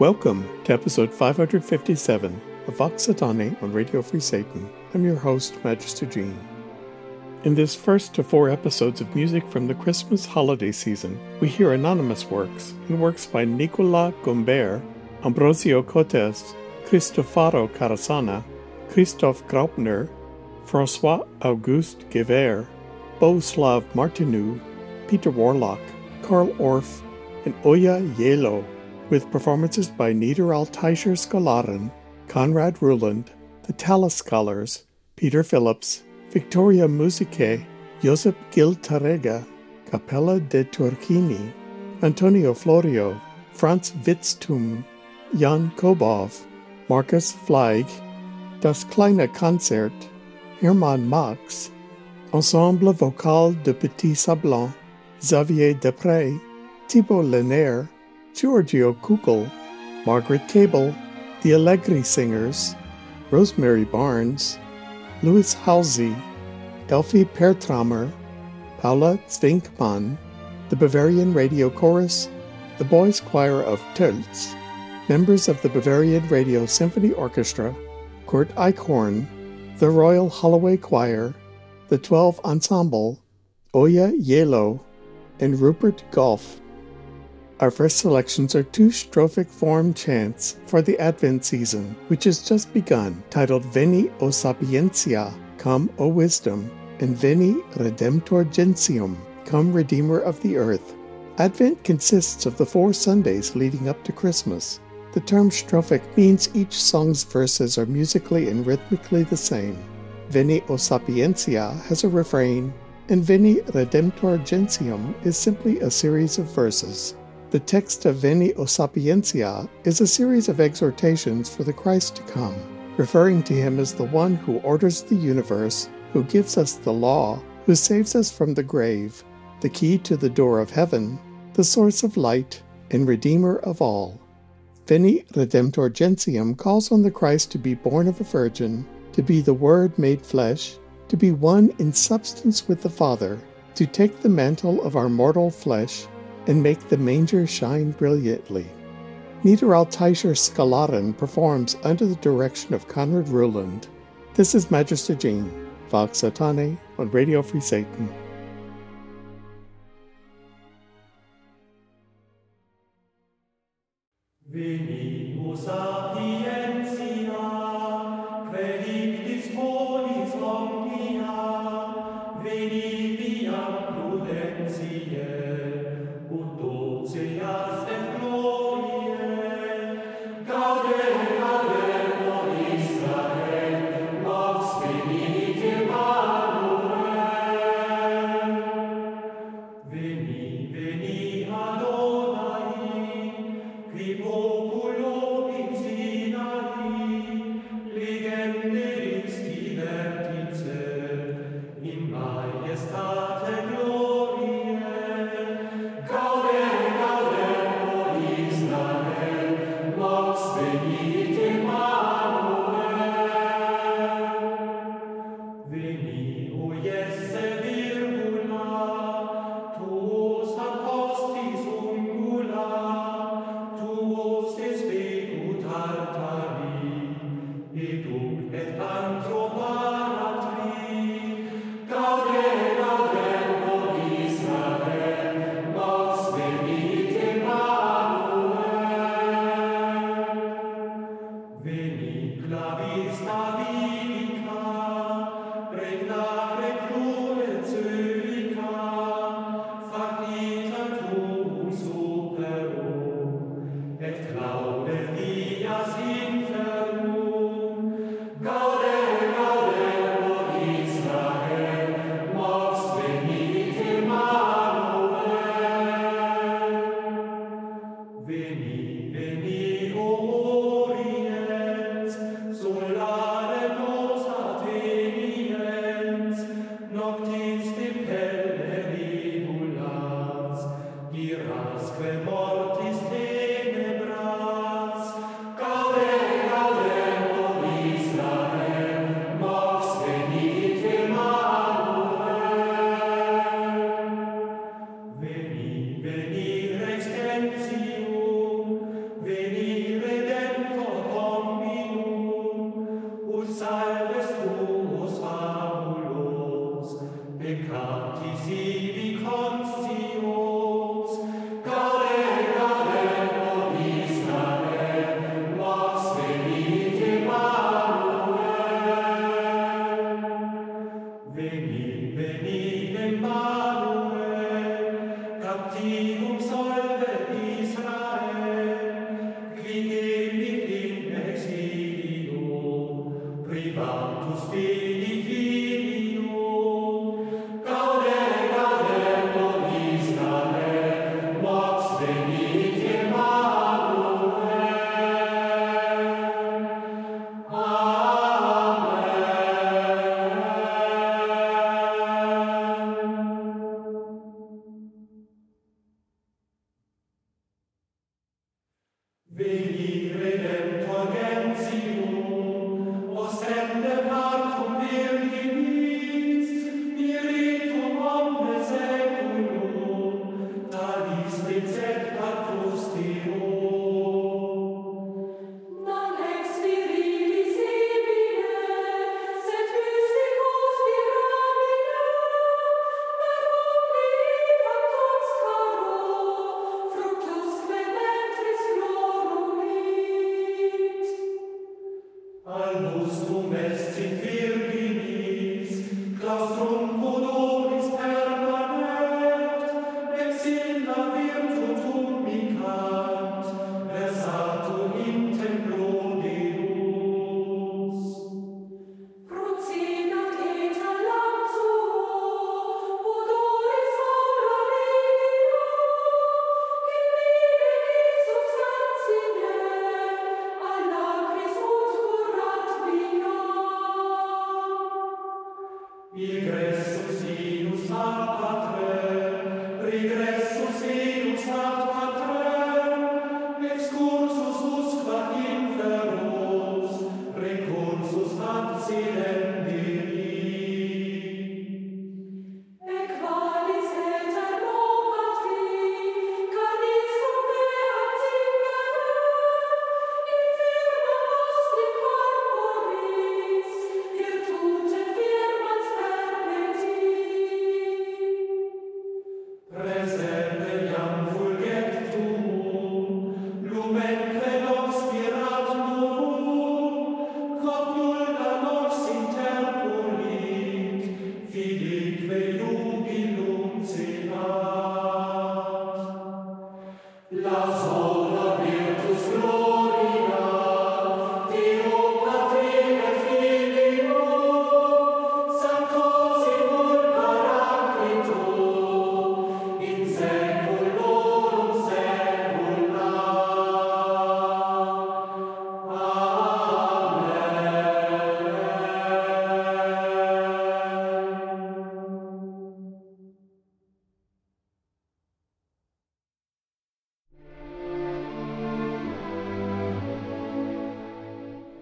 Welcome to episode 557 of Vox Satanae on Radio Free Satan. I'm your host, Magister Jean. In this first of four episodes of music from the Christmas holiday season, we hear anonymous works and works by Nicolas Gombert, Ambrosio Cotes, Cristoforo Caresana, Christoph Graupner, Francois Auguste Gevaert, Bohuslav Martinů, Peter Warlock, Carl Orff, and Ola Gjeilo with performances by Niederaltaischer Scholaren, Konrad Ruland, the Tallis Scholars, Peter Phillips, Victoria Musicae, Josep Gil Tarrega, Cappella de' Turchini, Antonio Florio, Franz Vitzthum, Jan Kobow, Markus Flaig, Das kleine Konzert, Hermann Max, Ensemble Vocal de Petit Sablon, Xavier Desprez, Thibault Lenaire, Giorgio Kugel, Margaret Cable, the Allegri Singers, Rosemary Barnes, Louis Halsey, Elfie Pertramer, Paula Zwinkmann, the Bavarian Radio Chorus, the Boys Choir of Tölz, members of the Bavarian Radio Symphony Orchestra, Kurt Eichhorn, the Royal Holloway Choir, the Twelve Ensemble, Ola Gjeilo, and Rupert Gough. Our first selections are two strophic form chants for the Advent season, which has just begun, titled Veni o Sapientia, Come, O Wisdom, and Veni Redemptor Gentium, Come, Redeemer of the Earth. Advent consists of the four Sundays leading up to Christmas. The term strophic means each song's verses are musically and rhythmically the same. Veni o Sapientia has a refrain, and Veni Redemptor Gentium is simply a series of verses. The text of Veni o Sapientia is a series of exhortations for the Christ to come, referring to him as the one who orders the universe, who gives us the law, who saves us from the grave, the key to the door of heaven, the source of light, and Redeemer of all. Veni Redemptor Gentium calls on the Christ to be born of a virgin, to be the Word made flesh, to be one in substance with the Father, to take the mantle of our mortal flesh and make the manger shine brilliantly. Niederaltaischer Scholaren performs under the direction of Konrad Ruland. This is Magister Jean, Vox Satanae on Radio Free Satan.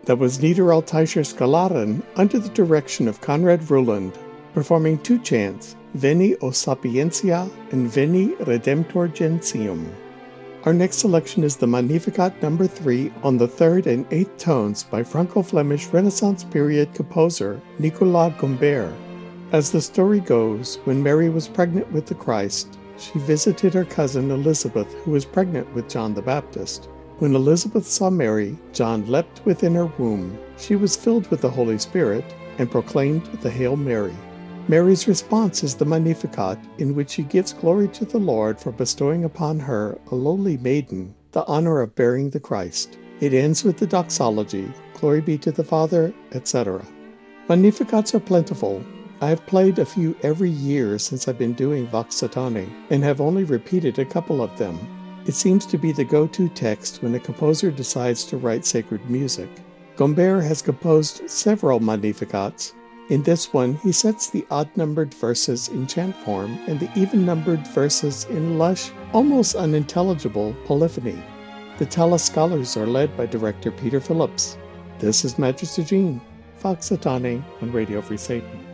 That was Niederaltaischer Scholaren under the direction of Konrad Ruland, performing two chants, Veni o Sapientia and Veni Redemptor Gentium. Our next selection is the Magnificat number 3 on the third and eighth tones by Franco-Flemish Renaissance period composer Nicolas Gombert. As the story goes, when Mary was pregnant with the Christ, she visited her cousin Elizabeth, who was pregnant with John the Baptist. When Elizabeth saw Mary, John leapt within her womb. She was filled with the Holy Spirit and proclaimed the Hail Mary. Mary's response is the Magnificat, in which she gives glory to the Lord for bestowing upon her, a lowly maiden, the honor of bearing the Christ. It ends with the doxology, Glory be to the Father, etc. Magnificats are plentiful. I have played a few every year since I've been doing Vox Satanae, and have only repeated a couple of them. It seems to be the go to text when a composer decides to write sacred music. Gombert has composed several Magnificats. In this one, he sets the odd numbered verses in chant form and the even numbered verses in lush, almost unintelligible polyphony. The Tallis scholars are led by director Peter Phillips. This is Magister Jean, Vox Satanae on Radio Free Satan.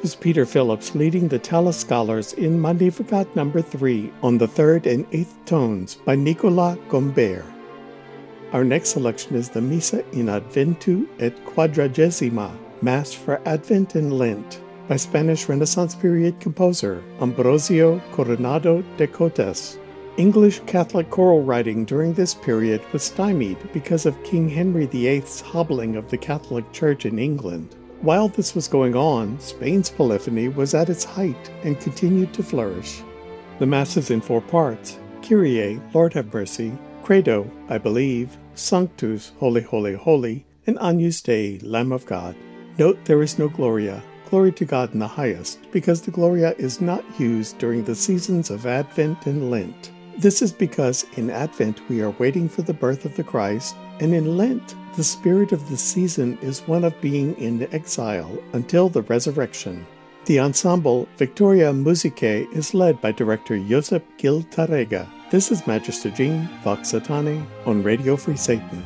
That was Peter Phillips leading the Tallis Scholars in Magnificat number 3 on the third and eighth tones by Nicolas Gombert. Our next selection is the Missa in Adventu et Quadragesima, Mass for Advent and Lent, by Spanish Renaissance period composer Ambrosio Coronado de Cotes. English Catholic choral writing during this period was stymied because of King Henry VIII's hobbling of the Catholic Church in England. While this was going on, Spain's polyphony was at its height and continued to flourish. The Mass is in four parts Kyrie, Lord have mercy, Credo, I believe, Sanctus, Holy, Holy, Holy, and Agnus Dei, Lamb of God. Note there is no Gloria. Glory to God in the highest, because the Gloria is not used during the seasons of Advent and Lent. This is because in Advent we are waiting for the birth of the Christ, and in Lent the spirit of the season is one of being in exile until the resurrection. The ensemble Victoria Musicae is led by director Josep Gil Tarrega. This is Magister Jean Vox Satanae on Radio Free Satan.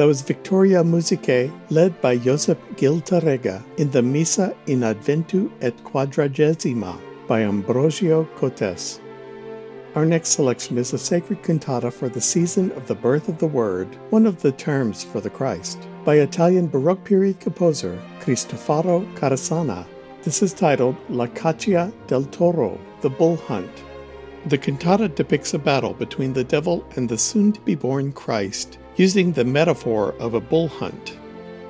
That was Victoria Musicae, led by Josep Gil-Tárrega in the Missa in Adventu et Quadragesima by Ambrosio Cotes. Our next selection is a sacred cantata for the season of the birth of the Word, one of the terms for the Christ, by Italian Baroque period composer Cristoforo Caresana. This is titled La Caccia del Toro, the Bull Hunt. The cantata depicts a battle between the devil and the soon to be born Christ, using the metaphor of a bull hunt.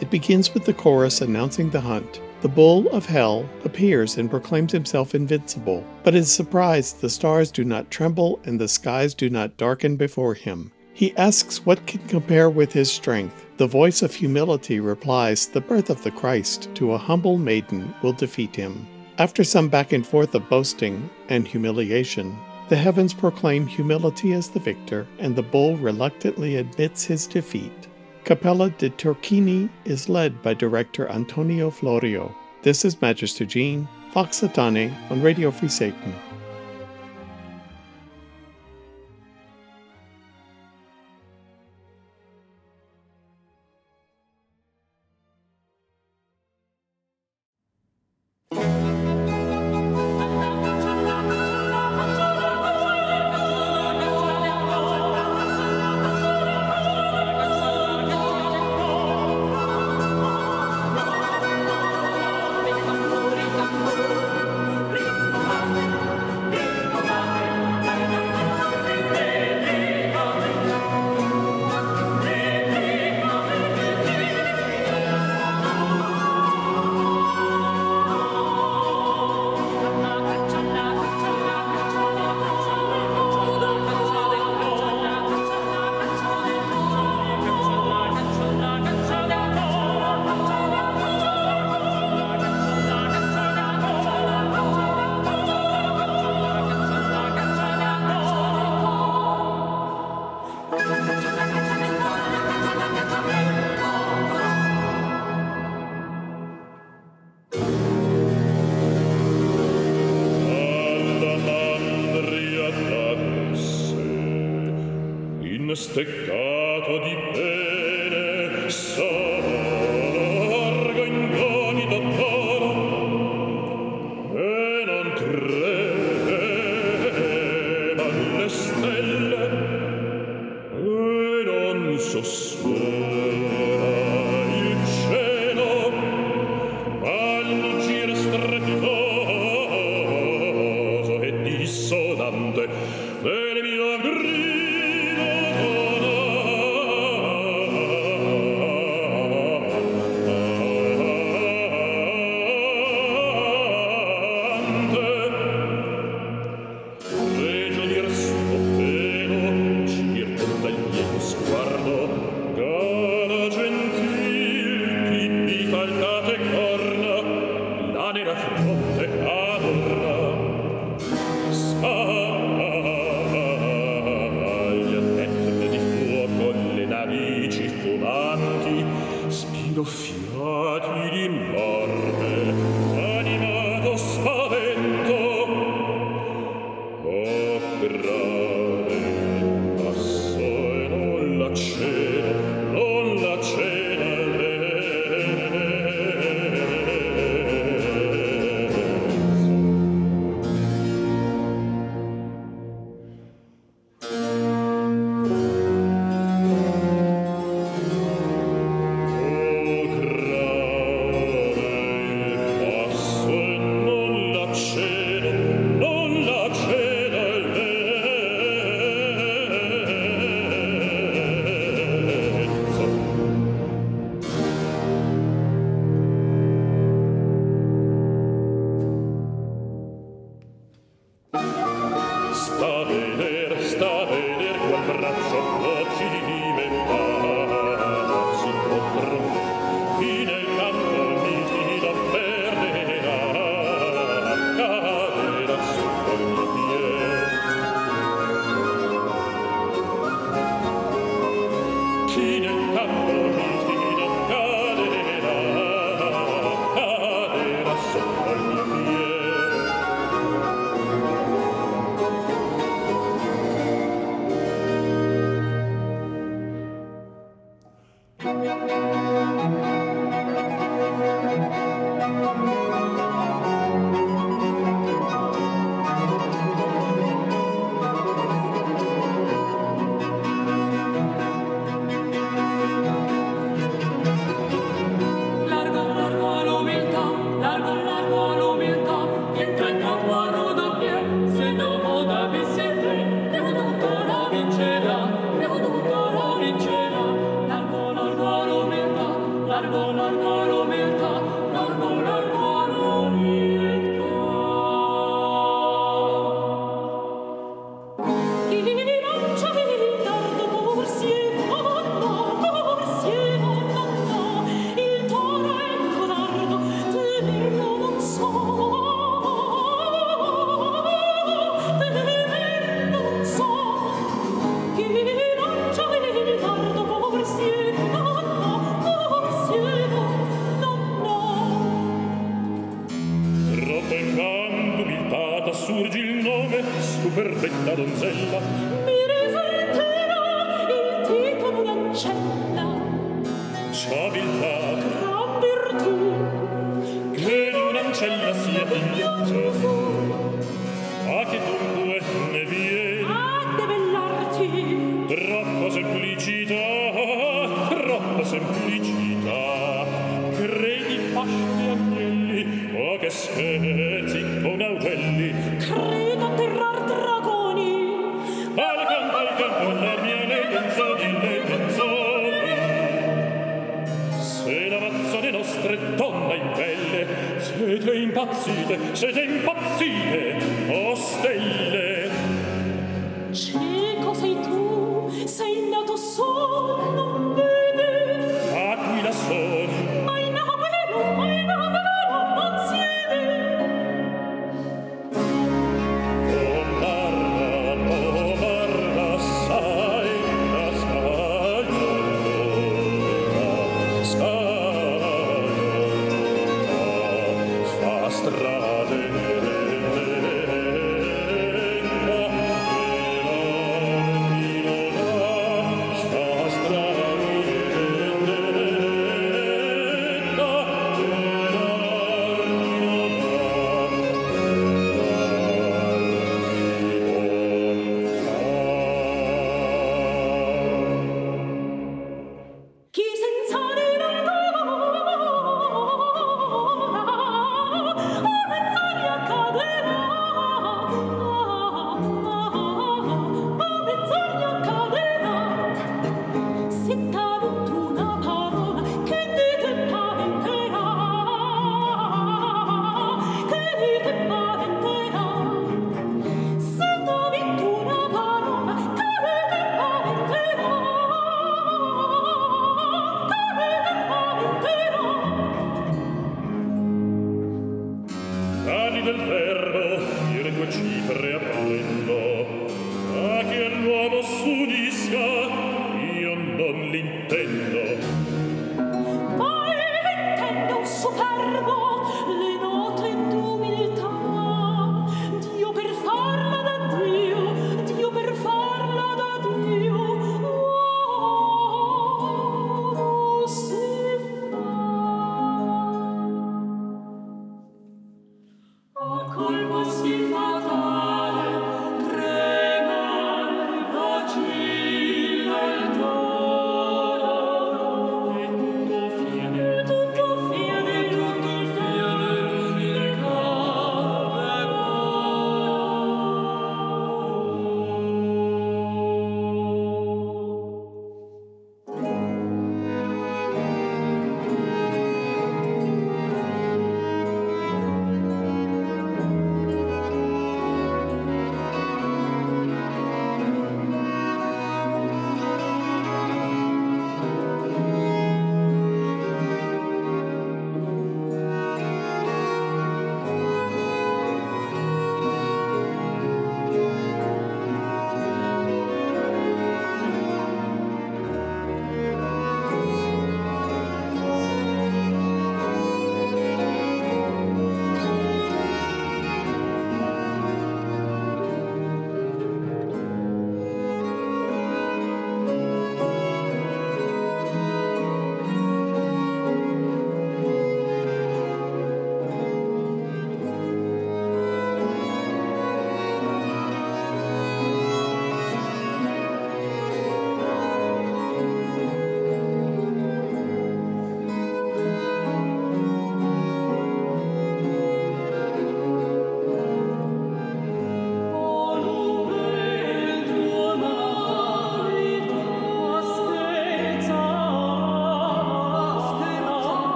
It begins with the chorus announcing the hunt. The bull of hell appears and proclaims himself invincible, but is surprised the stars do not tremble and the skies do not darken before him. He asks what can compare with his strength. The voice of humility replies, The birth of the Christ to a humble maiden will defeat him. After some back and forth of boasting and humiliation, the heavens proclaim humility as the victor, and the bull reluctantly admits his defeat. Cappella de' Turchini is led by director Antonio Florio. This is Magister Jean, Satanae on Radio Free Satan.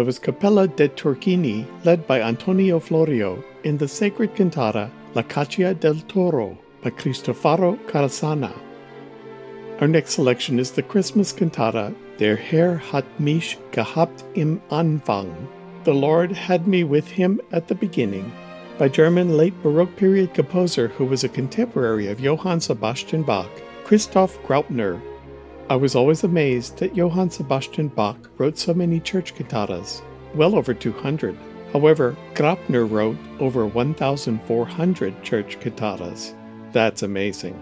There was Cappella de' Turchini, led by Antonio Florio, in the sacred cantata La Caccia del Toro by Cristoforo Caresana. Our next selection is the Christmas cantata Der Herr hat mich gehabt im Anfang. The Lord had me with him at the beginning, by German late Baroque period composer who was a contemporary of Johann Sebastian Bach, Christoph Graupner. I was always amazed that Johann Sebastian Bach wrote so many church cantatas, well over 200. However, Graupner wrote over 1,400 church cantatas. That's amazing.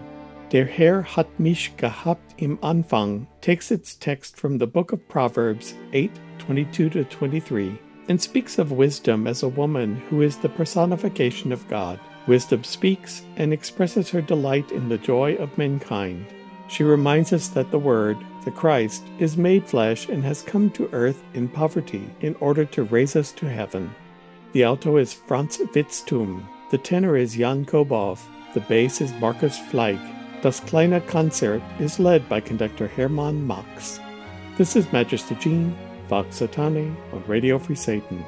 Der Herr hat mich gehabt im Anfang takes its text from the book of Proverbs 8 22 to 23 and speaks of wisdom as a woman who is the personification of God. Wisdom speaks and expresses her delight in the joy of mankind. She reminds us that the Word, the Christ, is made flesh and has come to earth in poverty in order to raise us to heaven. The alto is Franz Vitzthum, the tenor is Jan Kobow, the bass is Markus Flaig. Das Kleine Konzert is led by conductor Hermann Max. This is Magister Jean, Vox Satanae on Radio Free Satan.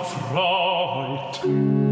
erfreut.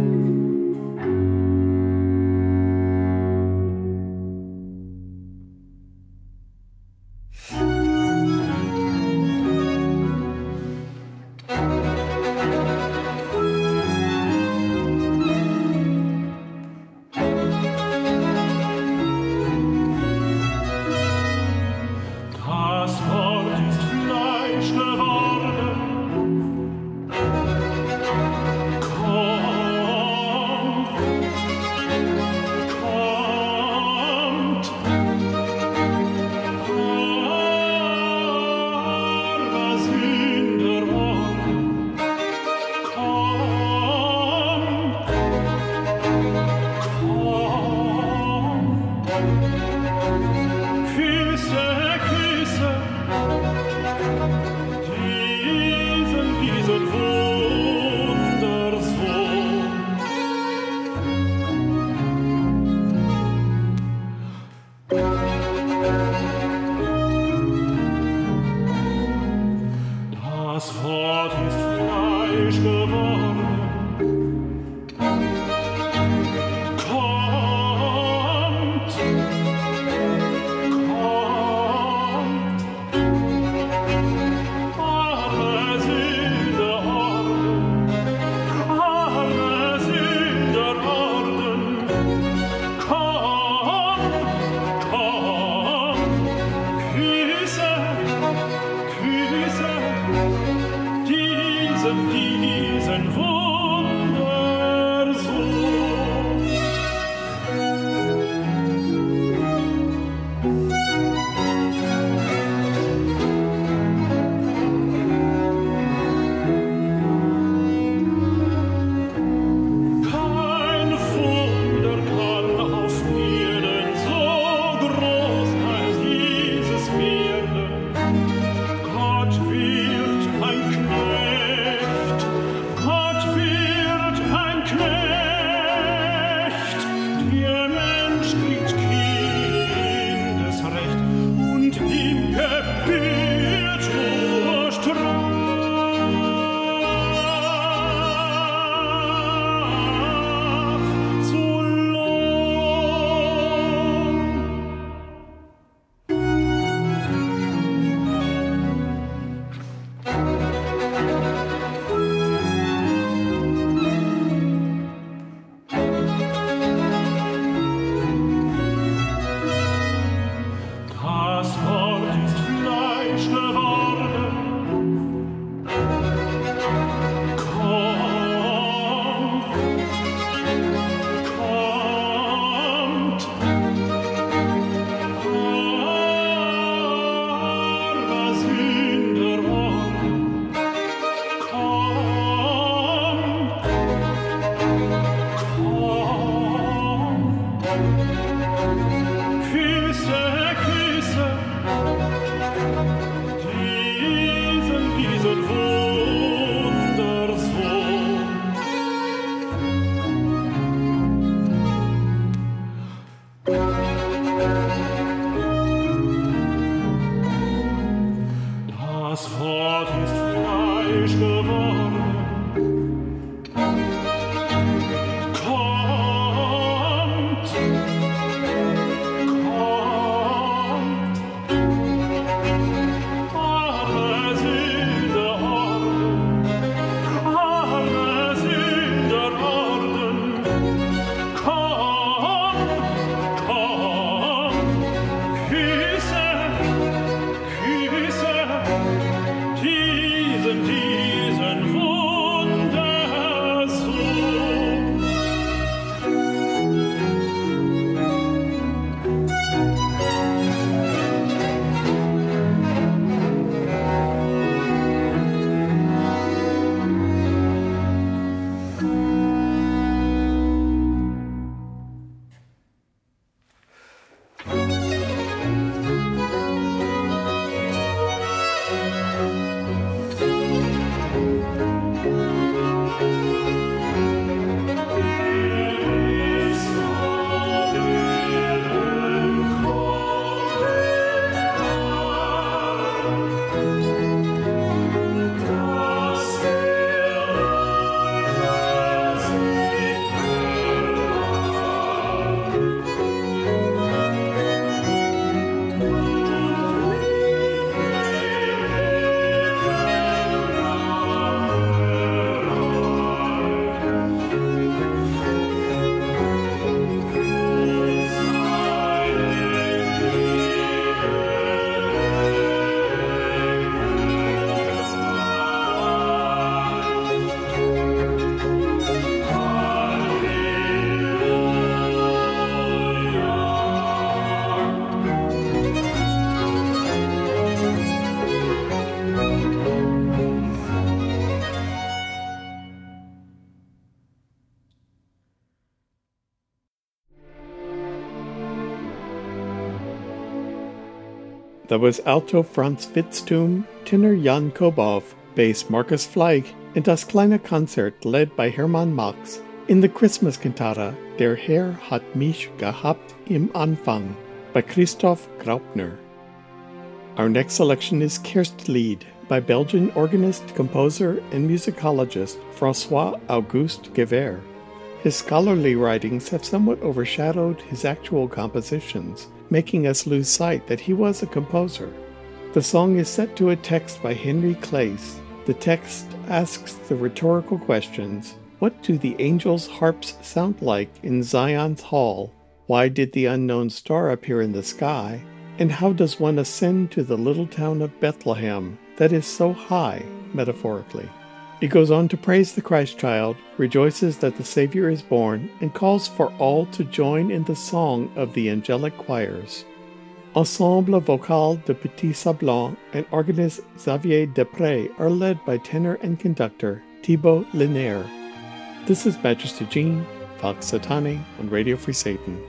That was alto Franz Vitzthum, tenor Jan Kobow, bass Markus Flaig, and Das kleine Konzert led by Hermann Max in the Christmas cantata Der Herr hat mich gehabt im Anfang by Christoph Graupner. Our next selection is Kerstlied by Belgian organist, composer, and musicologist Francois Auguste Gevaert. His scholarly writings have somewhat overshadowed his actual compositions, making us lose sight that he was a composer. The song is set to a text by Henry Claes. The text asks the rhetorical questions What do the angels' harps sound like in Zion's hall? Why did the unknown star appear in the sky? And how does one ascend to the little town of Bethlehem that is so high, metaphorically? It goes on to praise the Christ child, rejoices that the Savior is born, and calls for all to join in the song of the angelic choirs. Ensemble Vocal de Petit Sablon and organist Xavier Desprez are led by tenor and conductor Thibaut Linaire. This is Magister Jean, Vox Satanae on Radio Free Satan.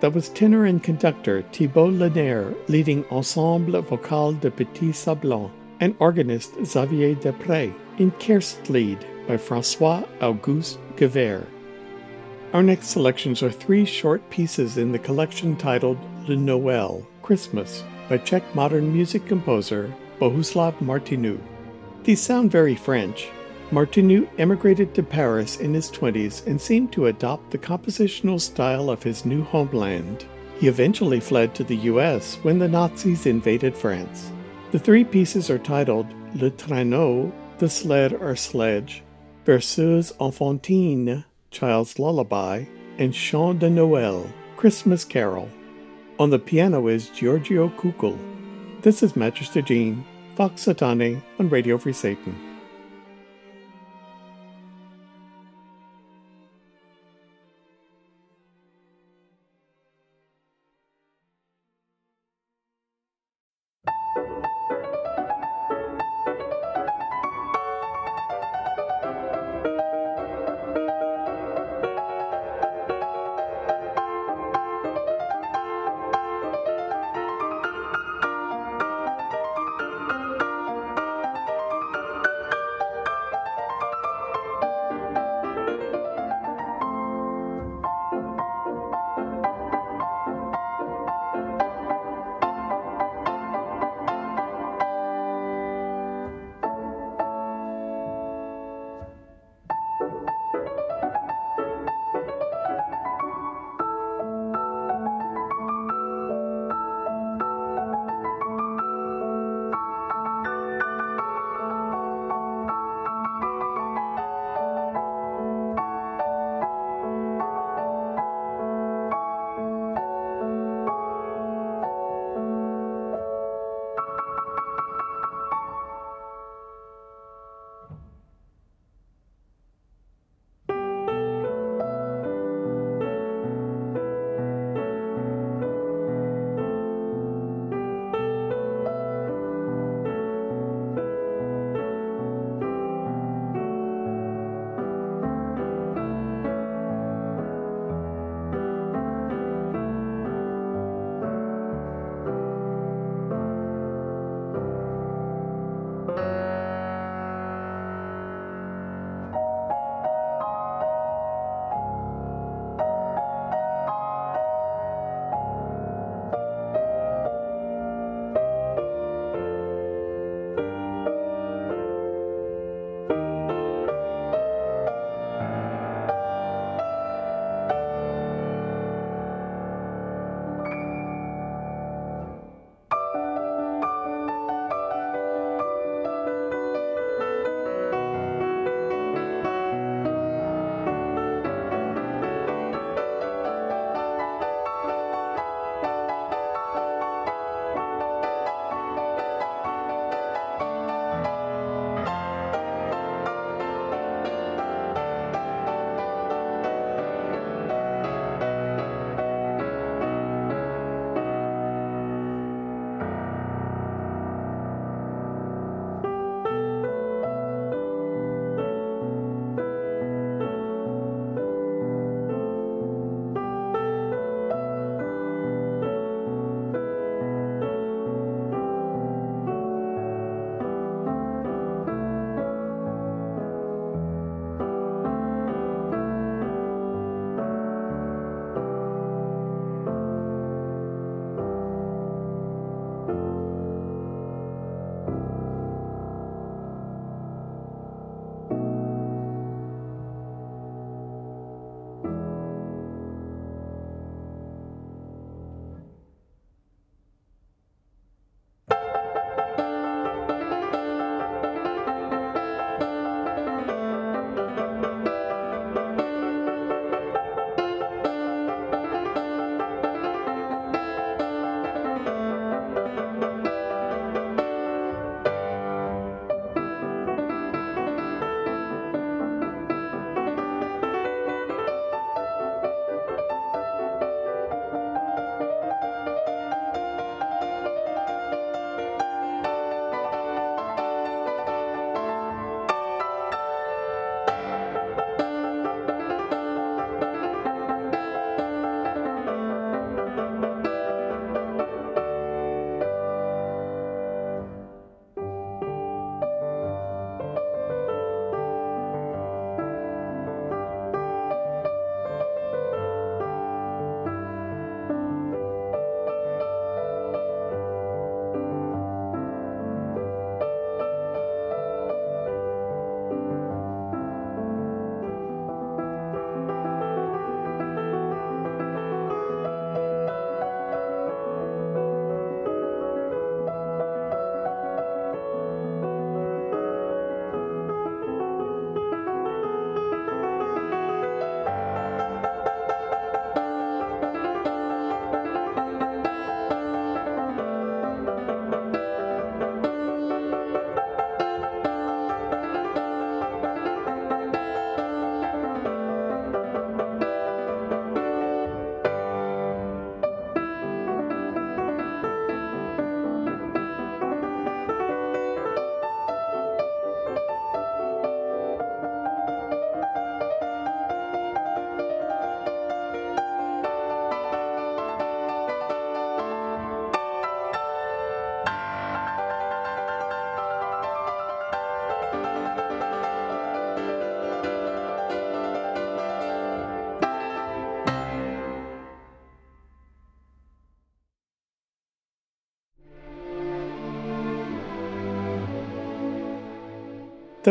That was tenor and conductor Thibault Lenaire leading Ensemble Vocal de Petit Sablon and organist Xavier Desprez in Kerstlied by Francois Auguste Gevaert. Our next selections are three short pieces in the collection titled Le Noël, Christmas, by Czech modern music composer Bohuslav Martinů. These sound very French. Martinů emigrated to Paris in his 20s and seemed to adopt the compositional style of his new homeland. He eventually fled to the US when the Nazis invaded France. The three pieces are titled Le Traîneau, The Sled or Sledge, Berceuse Enfantine, Child's Lullaby, and Chant de Noël, Christmas Carol. On the piano is Giorgio Koukl. This is Magister Jean, Vox Satanae on Radio Free Satan.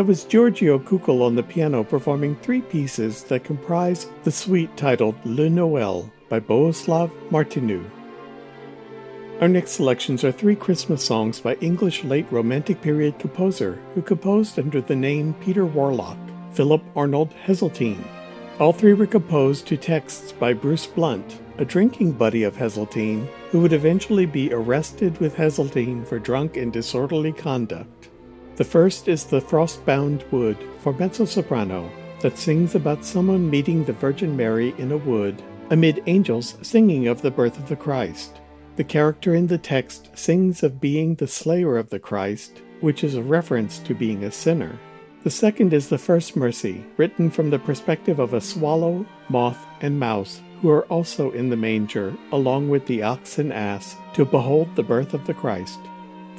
That was Giorgio Koukl on the piano performing three pieces that comprise the suite titled Le Noël by Bohuslav Martinů. Our next selections are three Christmas songs by English late Romantic period composer who composed under the name Peter Warlock, Philip Arnold Heseltine. All three were composed to texts by Bruce Blunt, a drinking buddy of Heseltine, who would eventually be arrested with Heseltine for drunk and disorderly conduct. The first is The Frostbound Wood for mezzo soprano that sings about someone meeting the Virgin Mary in a wood amid angels singing of the birth of the Christ. The character in the text sings of being the slayer of the Christ, which is a reference to being a sinner. The second is the first mercy, written from the perspective of a swallow, moth, and mouse who are also in the manger, along with the ox and ass, to behold the birth of the Christ.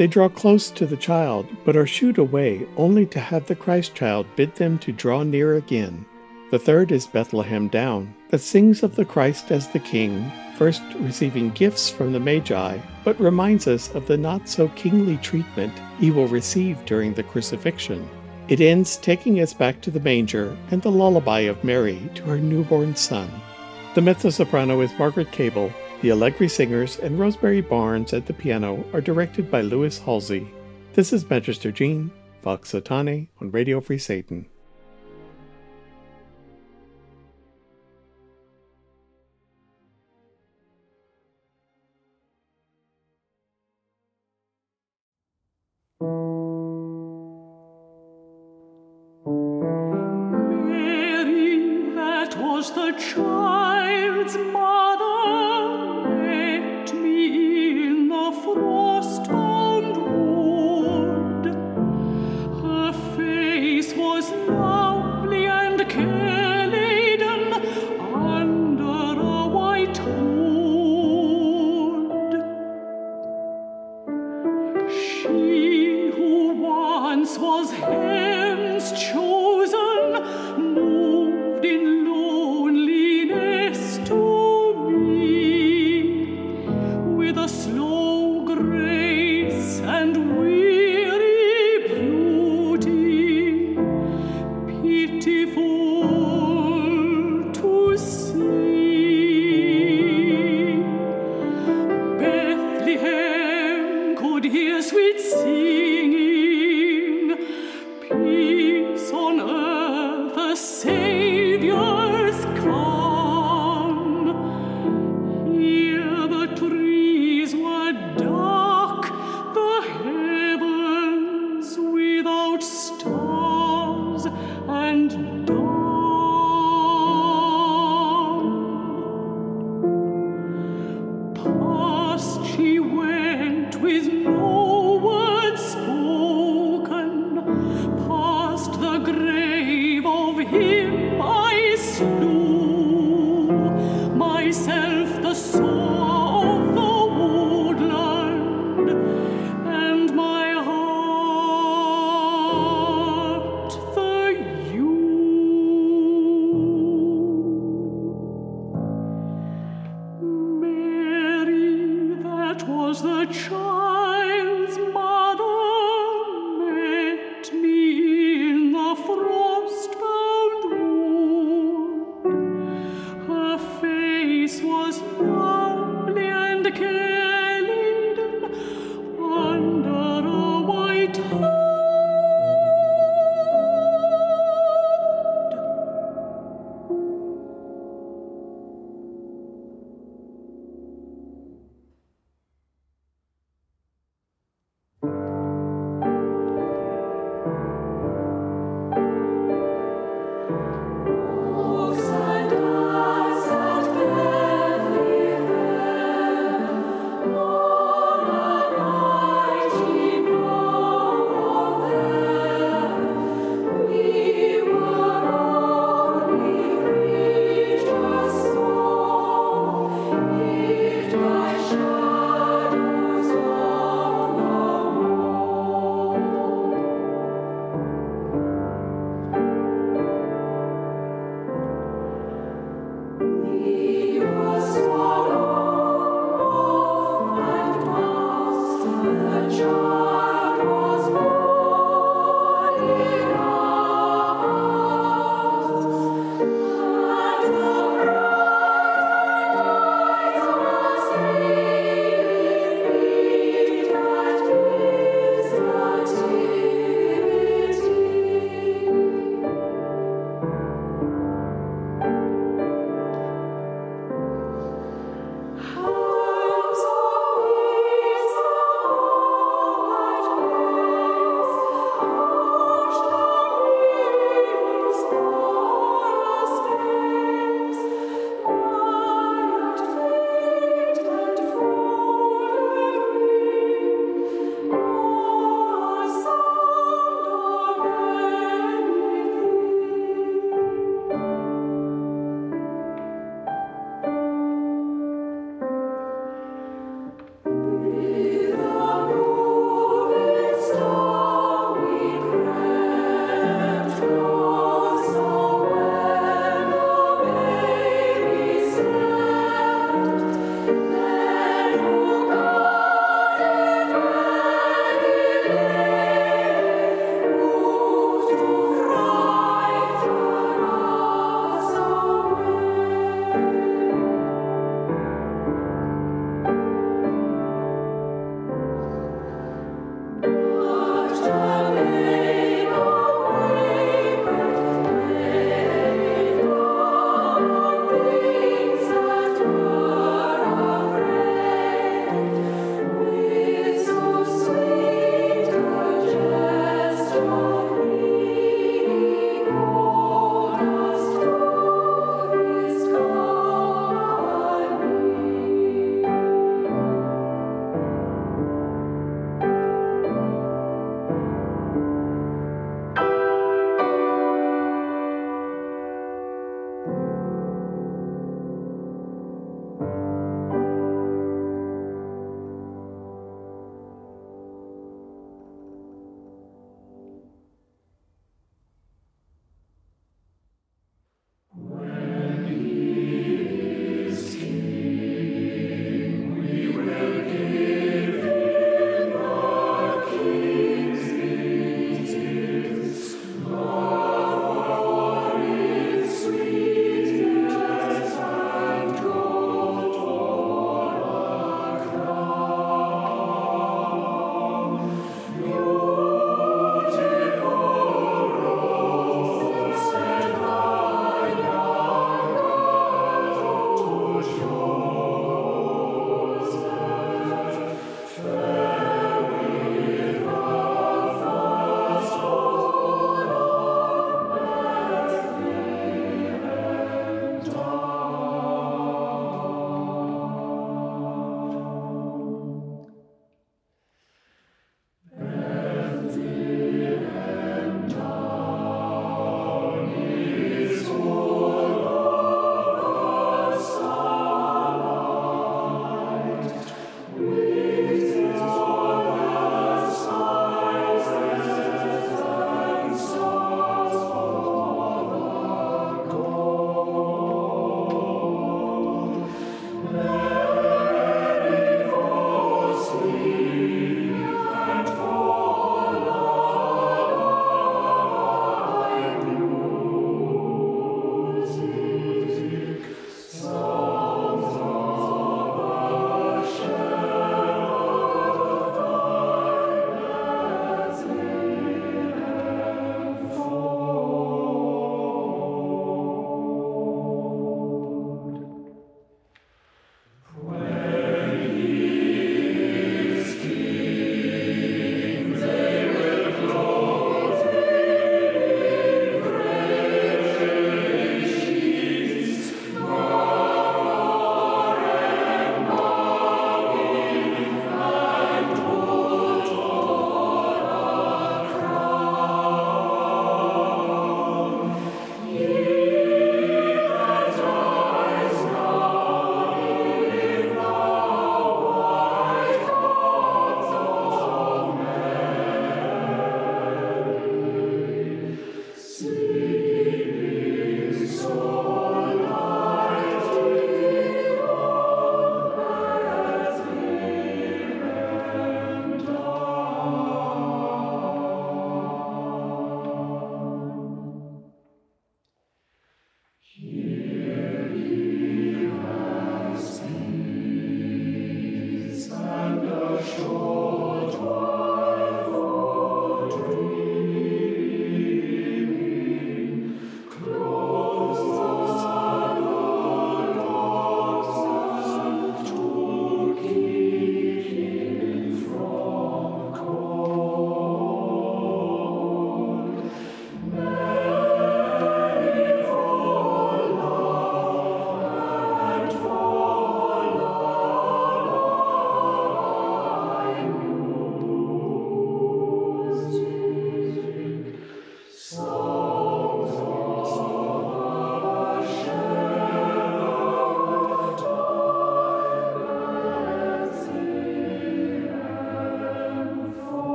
They draw close to the child, but are shooed away only to have the Christ child bid them to draw near again. The third is Bethlehem Down, that sings of the Christ as the King, first receiving gifts from the Magi, but reminds us of the not so kingly treatment he will receive during the crucifixion. It ends taking us back to the manger and the lullaby of Mary to her newborn son. The mezzo soprano is Margaret Cable. The Allegri singers and Rosemary Barnes at the piano are directed by Louis Halsey. This is Magister Jean, Vox Satanae on Radio Free Satan. Sweet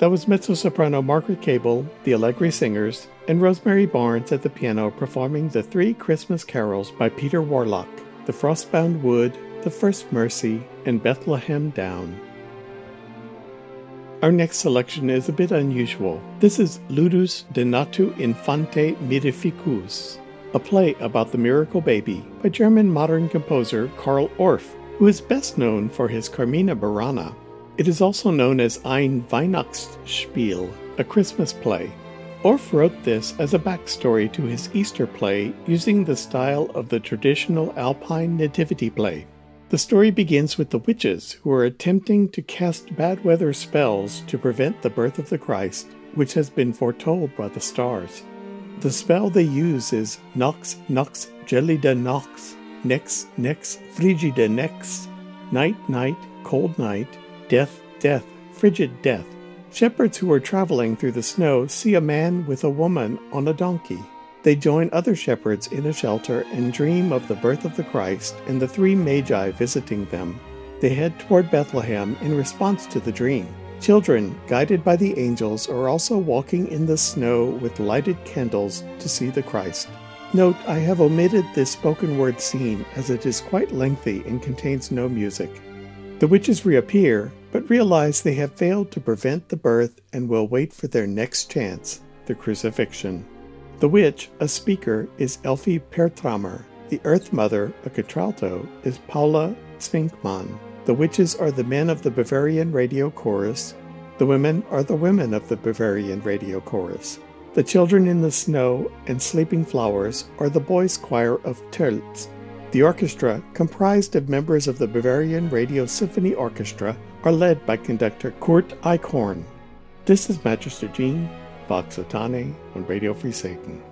That was mezzo soprano Margaret Cable, the Allegri Singers, and Rosemary Barnes at the piano performing the three Christmas carols by Peter Warlock The Frostbound Wood, The First Mercy, and Bethlehem Down. Our next selection is a bit unusual. This is Ludus de Natu Infante Mirificus, a play about the miracle baby by German modern composer Carl Orff, who is best known for his Carmina Burana. It is also known as Ein Weihnachtsspiel, a Christmas play. Orff wrote this as a backstory to his Easter play using the style of the traditional Alpine nativity play. The story begins with the witches who are attempting to cast bad weather spells to prevent the birth of the Christ, which has been foretold by the stars. The spell they use is Nox Nox Gelida Nox, Nex Nex Frigida Nex, Night Night Cold Night, Death, death, frigid death. Shepherds who are traveling through the snow see a man with a woman on a donkey. They join other shepherds in a shelter and dream of the birth of the Christ and the three magi visiting them. They head toward Bethlehem in response to the dream. Children, guided by the angels, are also walking in the snow with lighted candles to see the Christ. Note, I have omitted this spoken word scene as it is quite lengthy and contains no music. The witches reappear, but realize they have failed to prevent the birth and will wait for their next chance, the crucifixion. The witch, a speaker, is Elfie Pertramer. The Earth Mother, a contralto, is Paula Zwinkmann. The witches are the men of the Bavarian Radio Chorus. The women are the women of the Bavarian Radio Chorus. The children in the snow and sleeping flowers are the boys' choir of Tölz. The orchestra, comprised of members of the Bavarian Radio Symphony Orchestra, are led by conductor Kurt Eichhorn. This is Magister Jean, Vox Satanae on Radio Free Satan.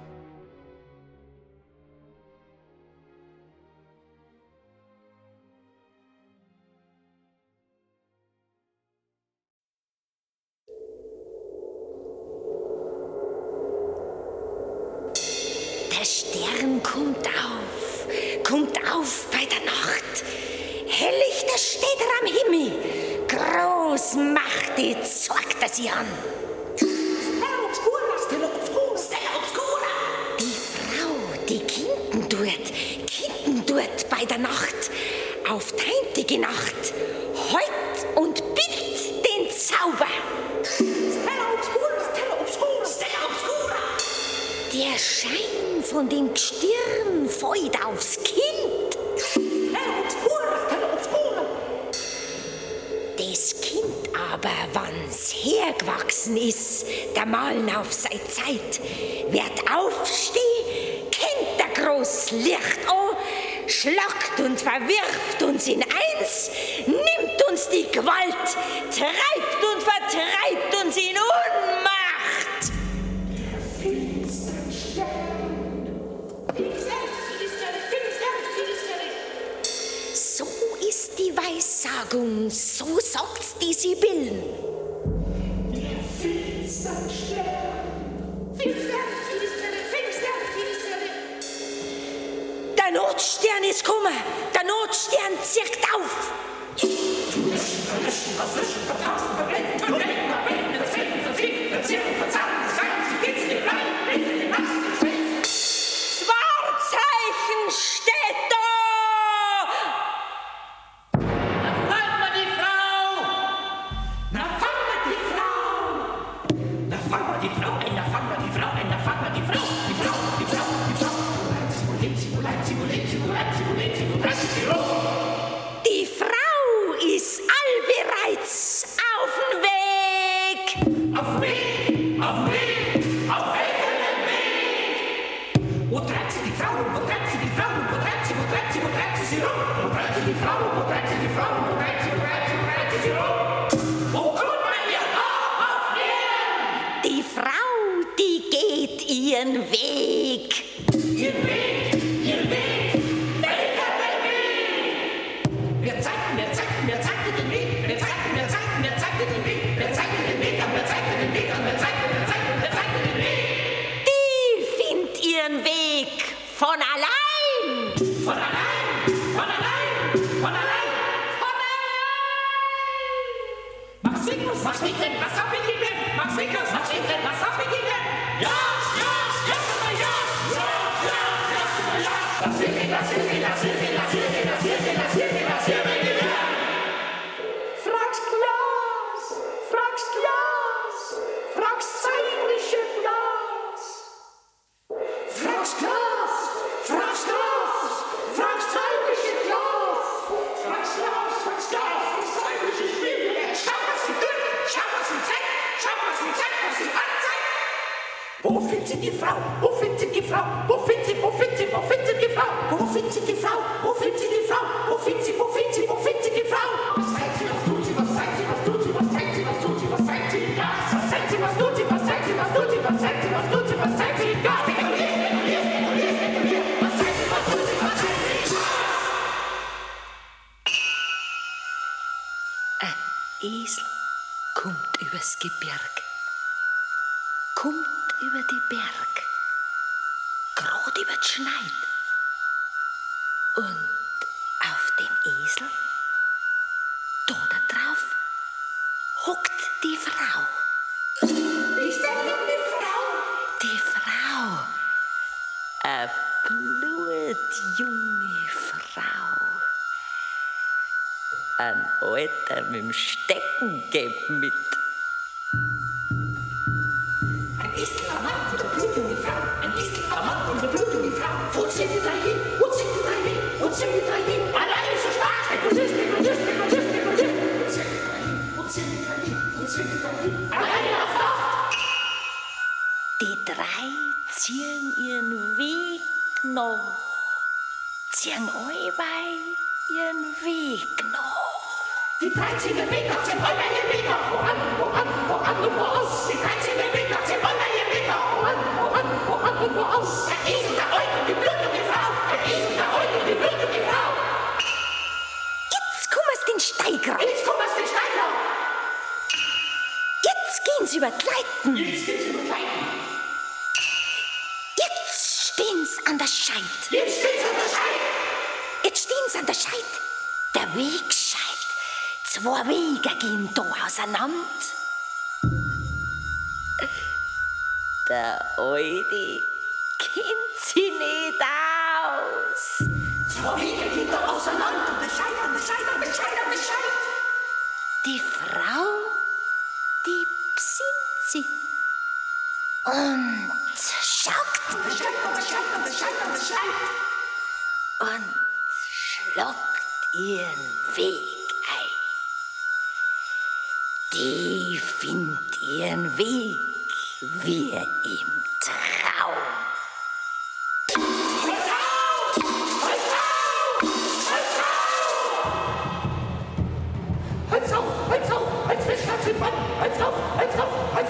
mit. Ein echter Mann unter Blut und Gefahr. Ein echter Mann unter Blut und Gefahr. Wo sind die drei hin? Wo sind die drei hin? Wo sind die drei hin? Alleine zur Straße. Wo sind die drei hin? Wo sind die drei hin? Wo sind die drei hin? Wo sind die drei hin? Alleine auf Flucht. Die drei ziehen ihren Weg noch. Ziehen euch bei ihren Weg noch. Die 13er wie gescheit. Zwei Wege gehen da auseinander. Der Alte kennt sie nicht aus. Zwei Wege gehen da auseinander. Das scheitern, das scheitern.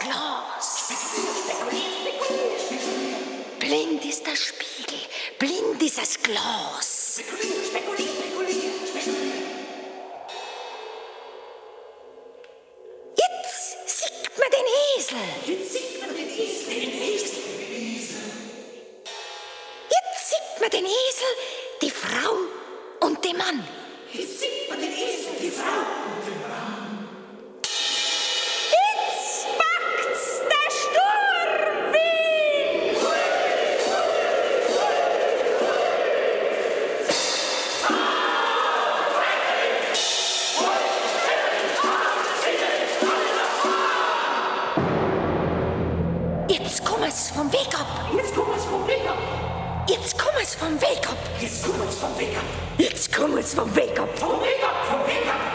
Glas. Blind ist der Spiegel, blind ist das Glas. Jetzt sieht man den Esel. Jetzt sieht man den Esel, die Frau und den Mann. Jetzt sieht man den Esel, die Frau und den Mann. es vom Weg ab. Jetzt komm es vom Weg ab. Jetzt komm es vom Weg ab. Jetzt komm es vom Weg ab. Jetzt komm es vom Weg ab. Vom Weg ab, vom Weg ab.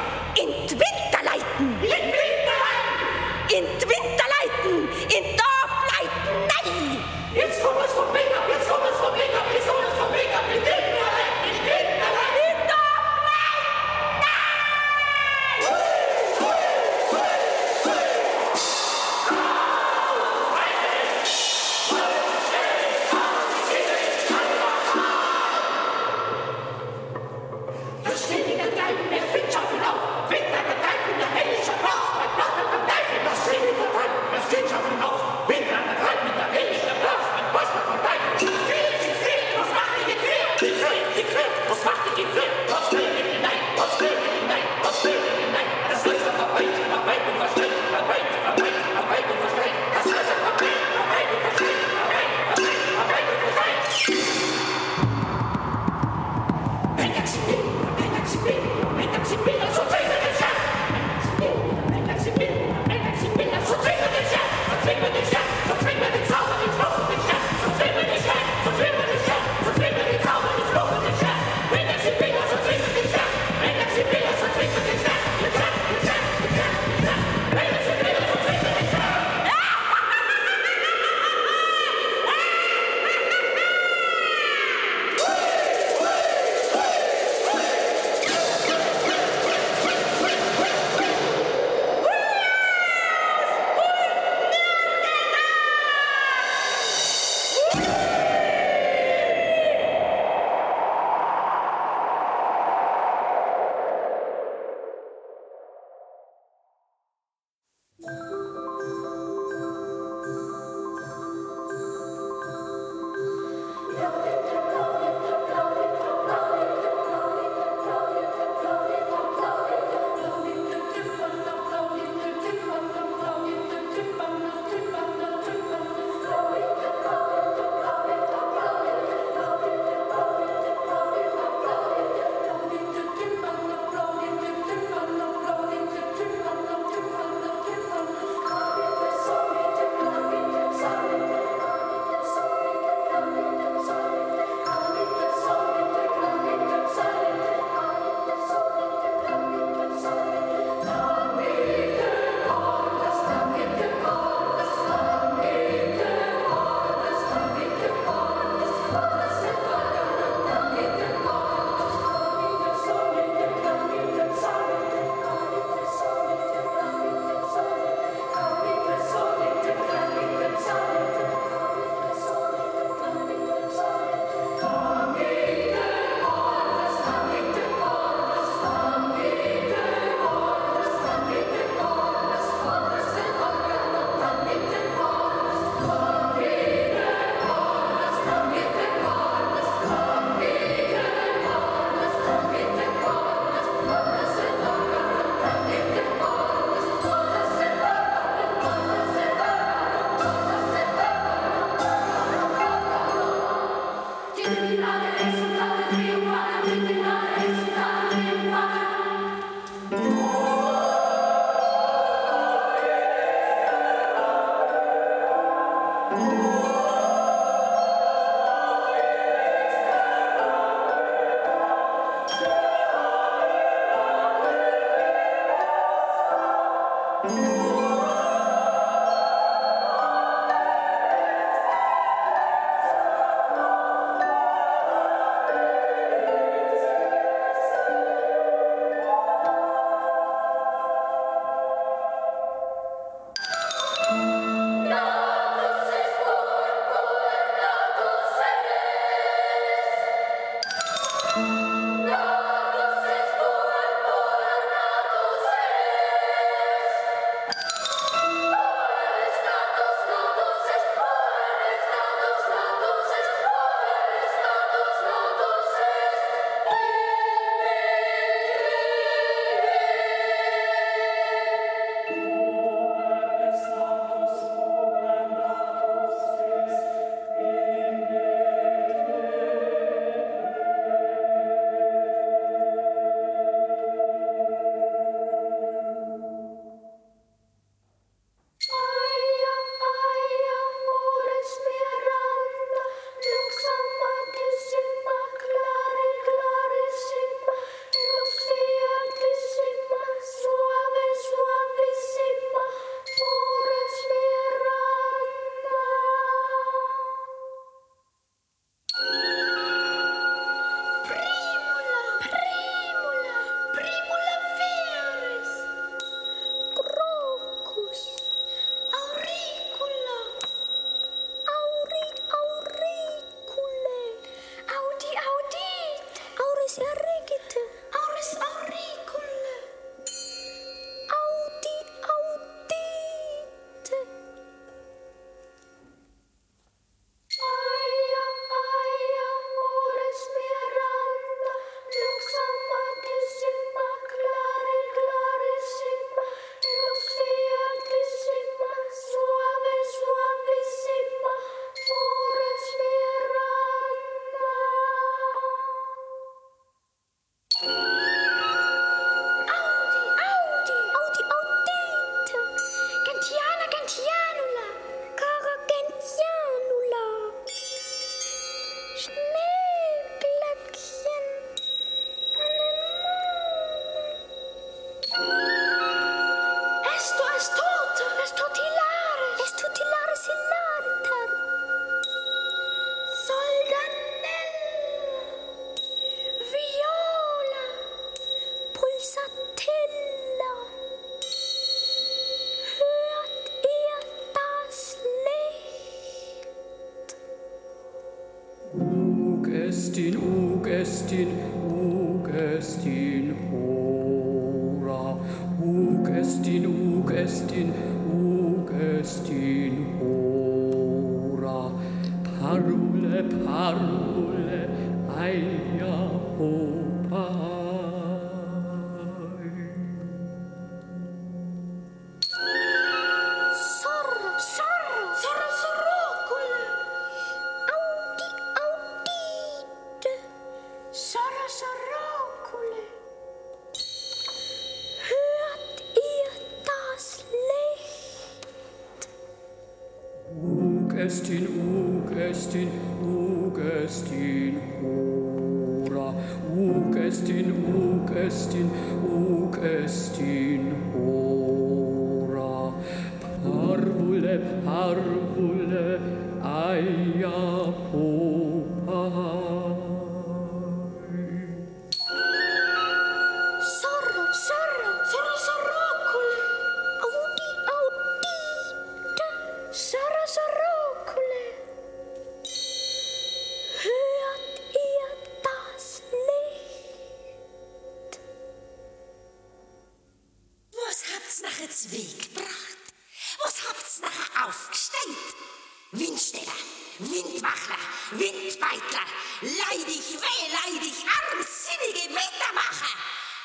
Windmacher, Windbeitler, leidig, wehleidig, armsinnige Wettermacher,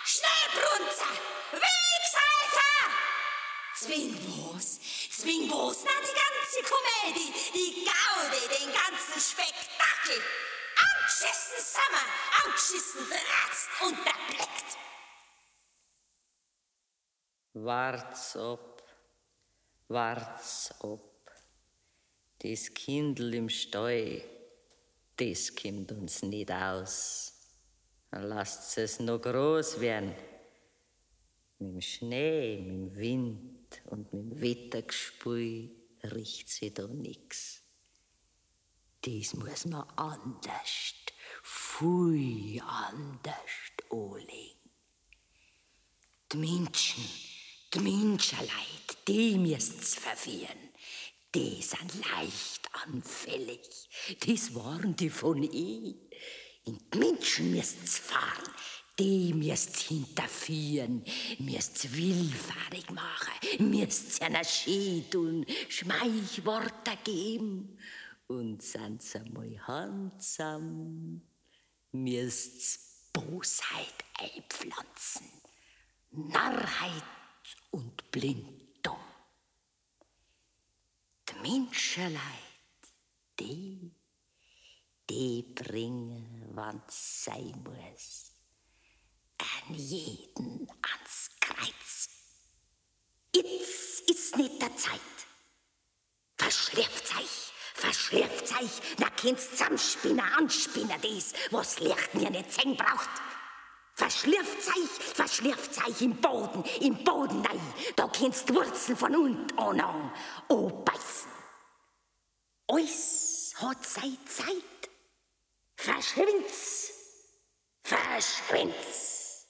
Schneebrunzer, Wegseifer! Zwingbos, Zwingbos, na die ganze Komödie, die Gaude, den ganzen Spektakel. Angeschissen Sommer, angeschissen Dratzt und erbleckt. Wart's ab, wart's ab. Das Kindl im Stall, das kommt uns nicht aus. Dann lasst's es noch groß werden. Mit dem Schnee, mit dem Wind und mit dem Wettergespül riecht sie da nix. Das muss man anders, viel anders anlegen. Die Menschen, die Menschenleid, die müsst's verwirren. Die sind leicht anfällig. Das waren die von eh. In die Menschen müsst's fahren. Die müsst's hinterführen, müsst's willfahrig machen, müsst's einer schön tun, Schmeichworte geben. Und sind's einmal handsam, müsst's Bosheit einpflanzen. Narrheit und Blindum. Menschenleid, die, die bringen, wann's sein muss, an jeden ans Kreuz. Jetzt ist nicht der Zeit. Verschläft euch, verschläft euch, na kind's zusammenspinnen, anspinnen des, was Licht mir nicht sehen braucht. Verschlürft euch, verschlürft euch im Boden, im Boden nein, da kennst Wurzeln von unten an, beißen. Eus hat sei Zeit. Verschwind's, verschwind's.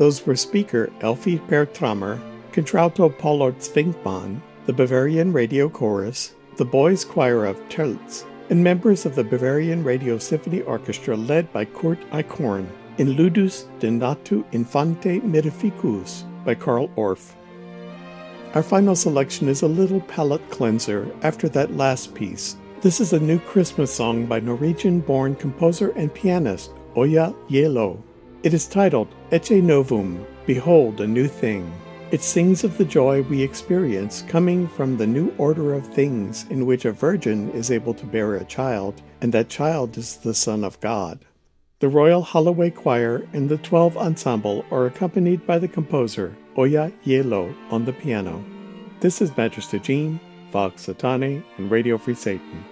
Those were speaker Elfie Pertramer, contralto Paulot Zwinkbahn, the Bavarian Radio Chorus, the Boys Choir of Tölz, and members of the Bavarian Radio Symphony Orchestra led by Kurt Eichhorn in Ludus de Nato Infante Mirificus by Carl Orff. Our final selection is a little palate cleanser after that last piece. This is a new Christmas song by Norwegian born composer and pianist Ola Gjeilo. It is titled Ecce Novum Behold a New Thing. It sings of the joy we experience coming from the new order of things in which a virgin is able to bear a child, and that child is the Son of God. The Royal Holloway Choir and the 12 Ensemble are accompanied by the composer Ola Gjeilo on the piano. This is Magister Jean, Vox Satanae, and Radio Free Satan.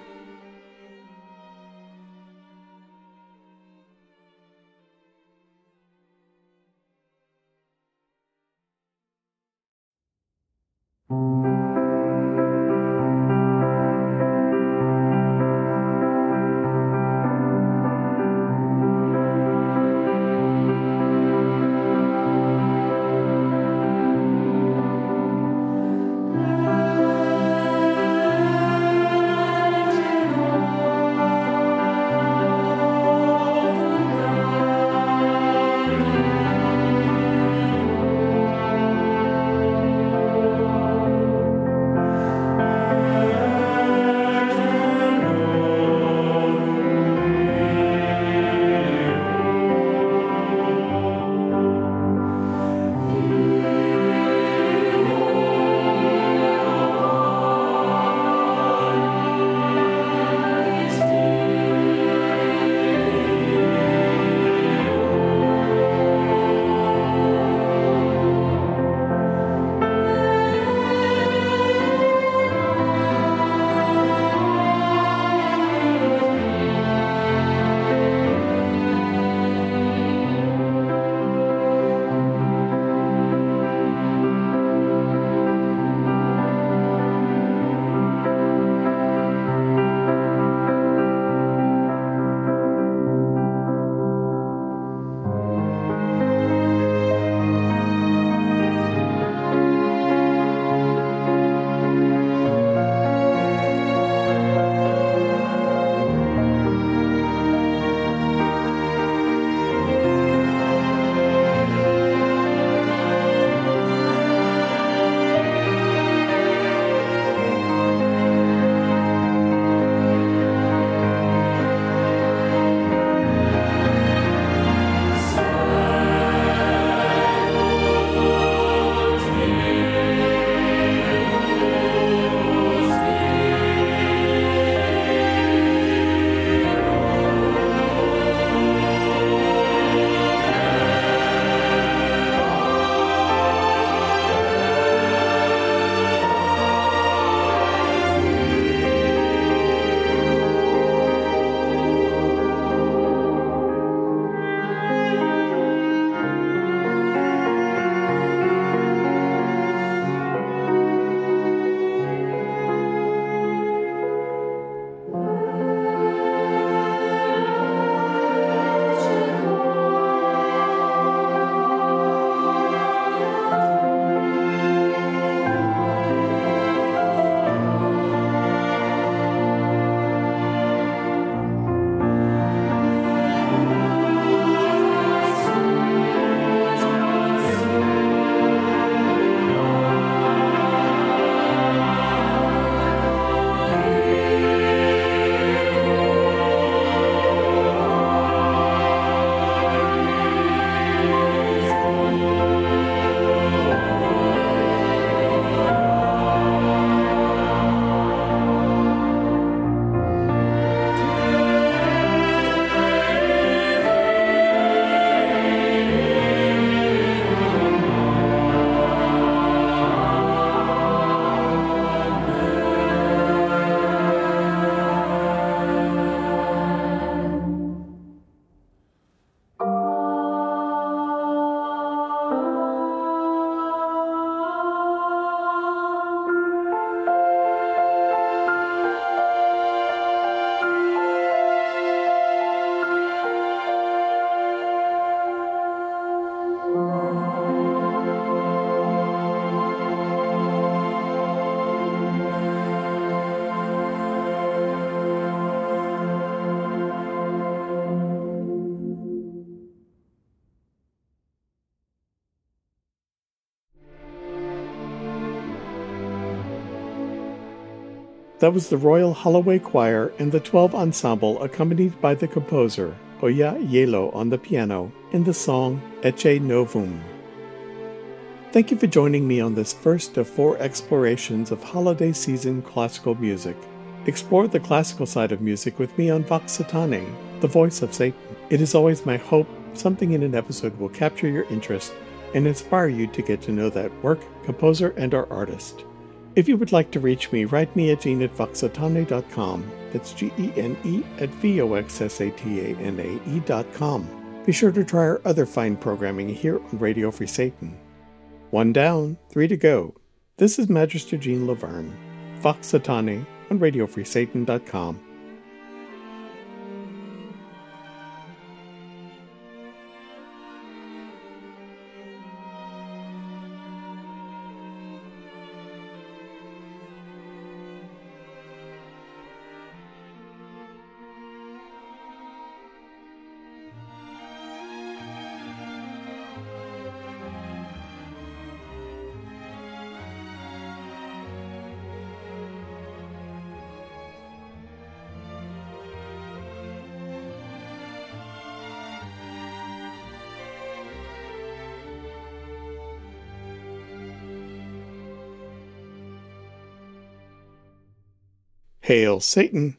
That was the Royal Holloway Choir and the 12 Ensemble, accompanied by the composer, Ola Gjeilo, on the piano, in the song Ecce Novum. Thank you for joining me on this first of four explorations of holiday season classical music. Explore the classical side of music with me on Vox Satanae, the voice of Satan. It is always my hope something in an episode will capture your interest and inspire you to get to know that work, composer, and our artist. If you would like to reach me, write me at gene at voxsatanae.com. That's G E N E at V O X S A T A N A E.com. Be sure to try our other fine programming here on Radio Free Satan. One down, three to go. This is Magister Jean Laverne, Vox Satanae on RadioFreeSatan.com. Hail Satan!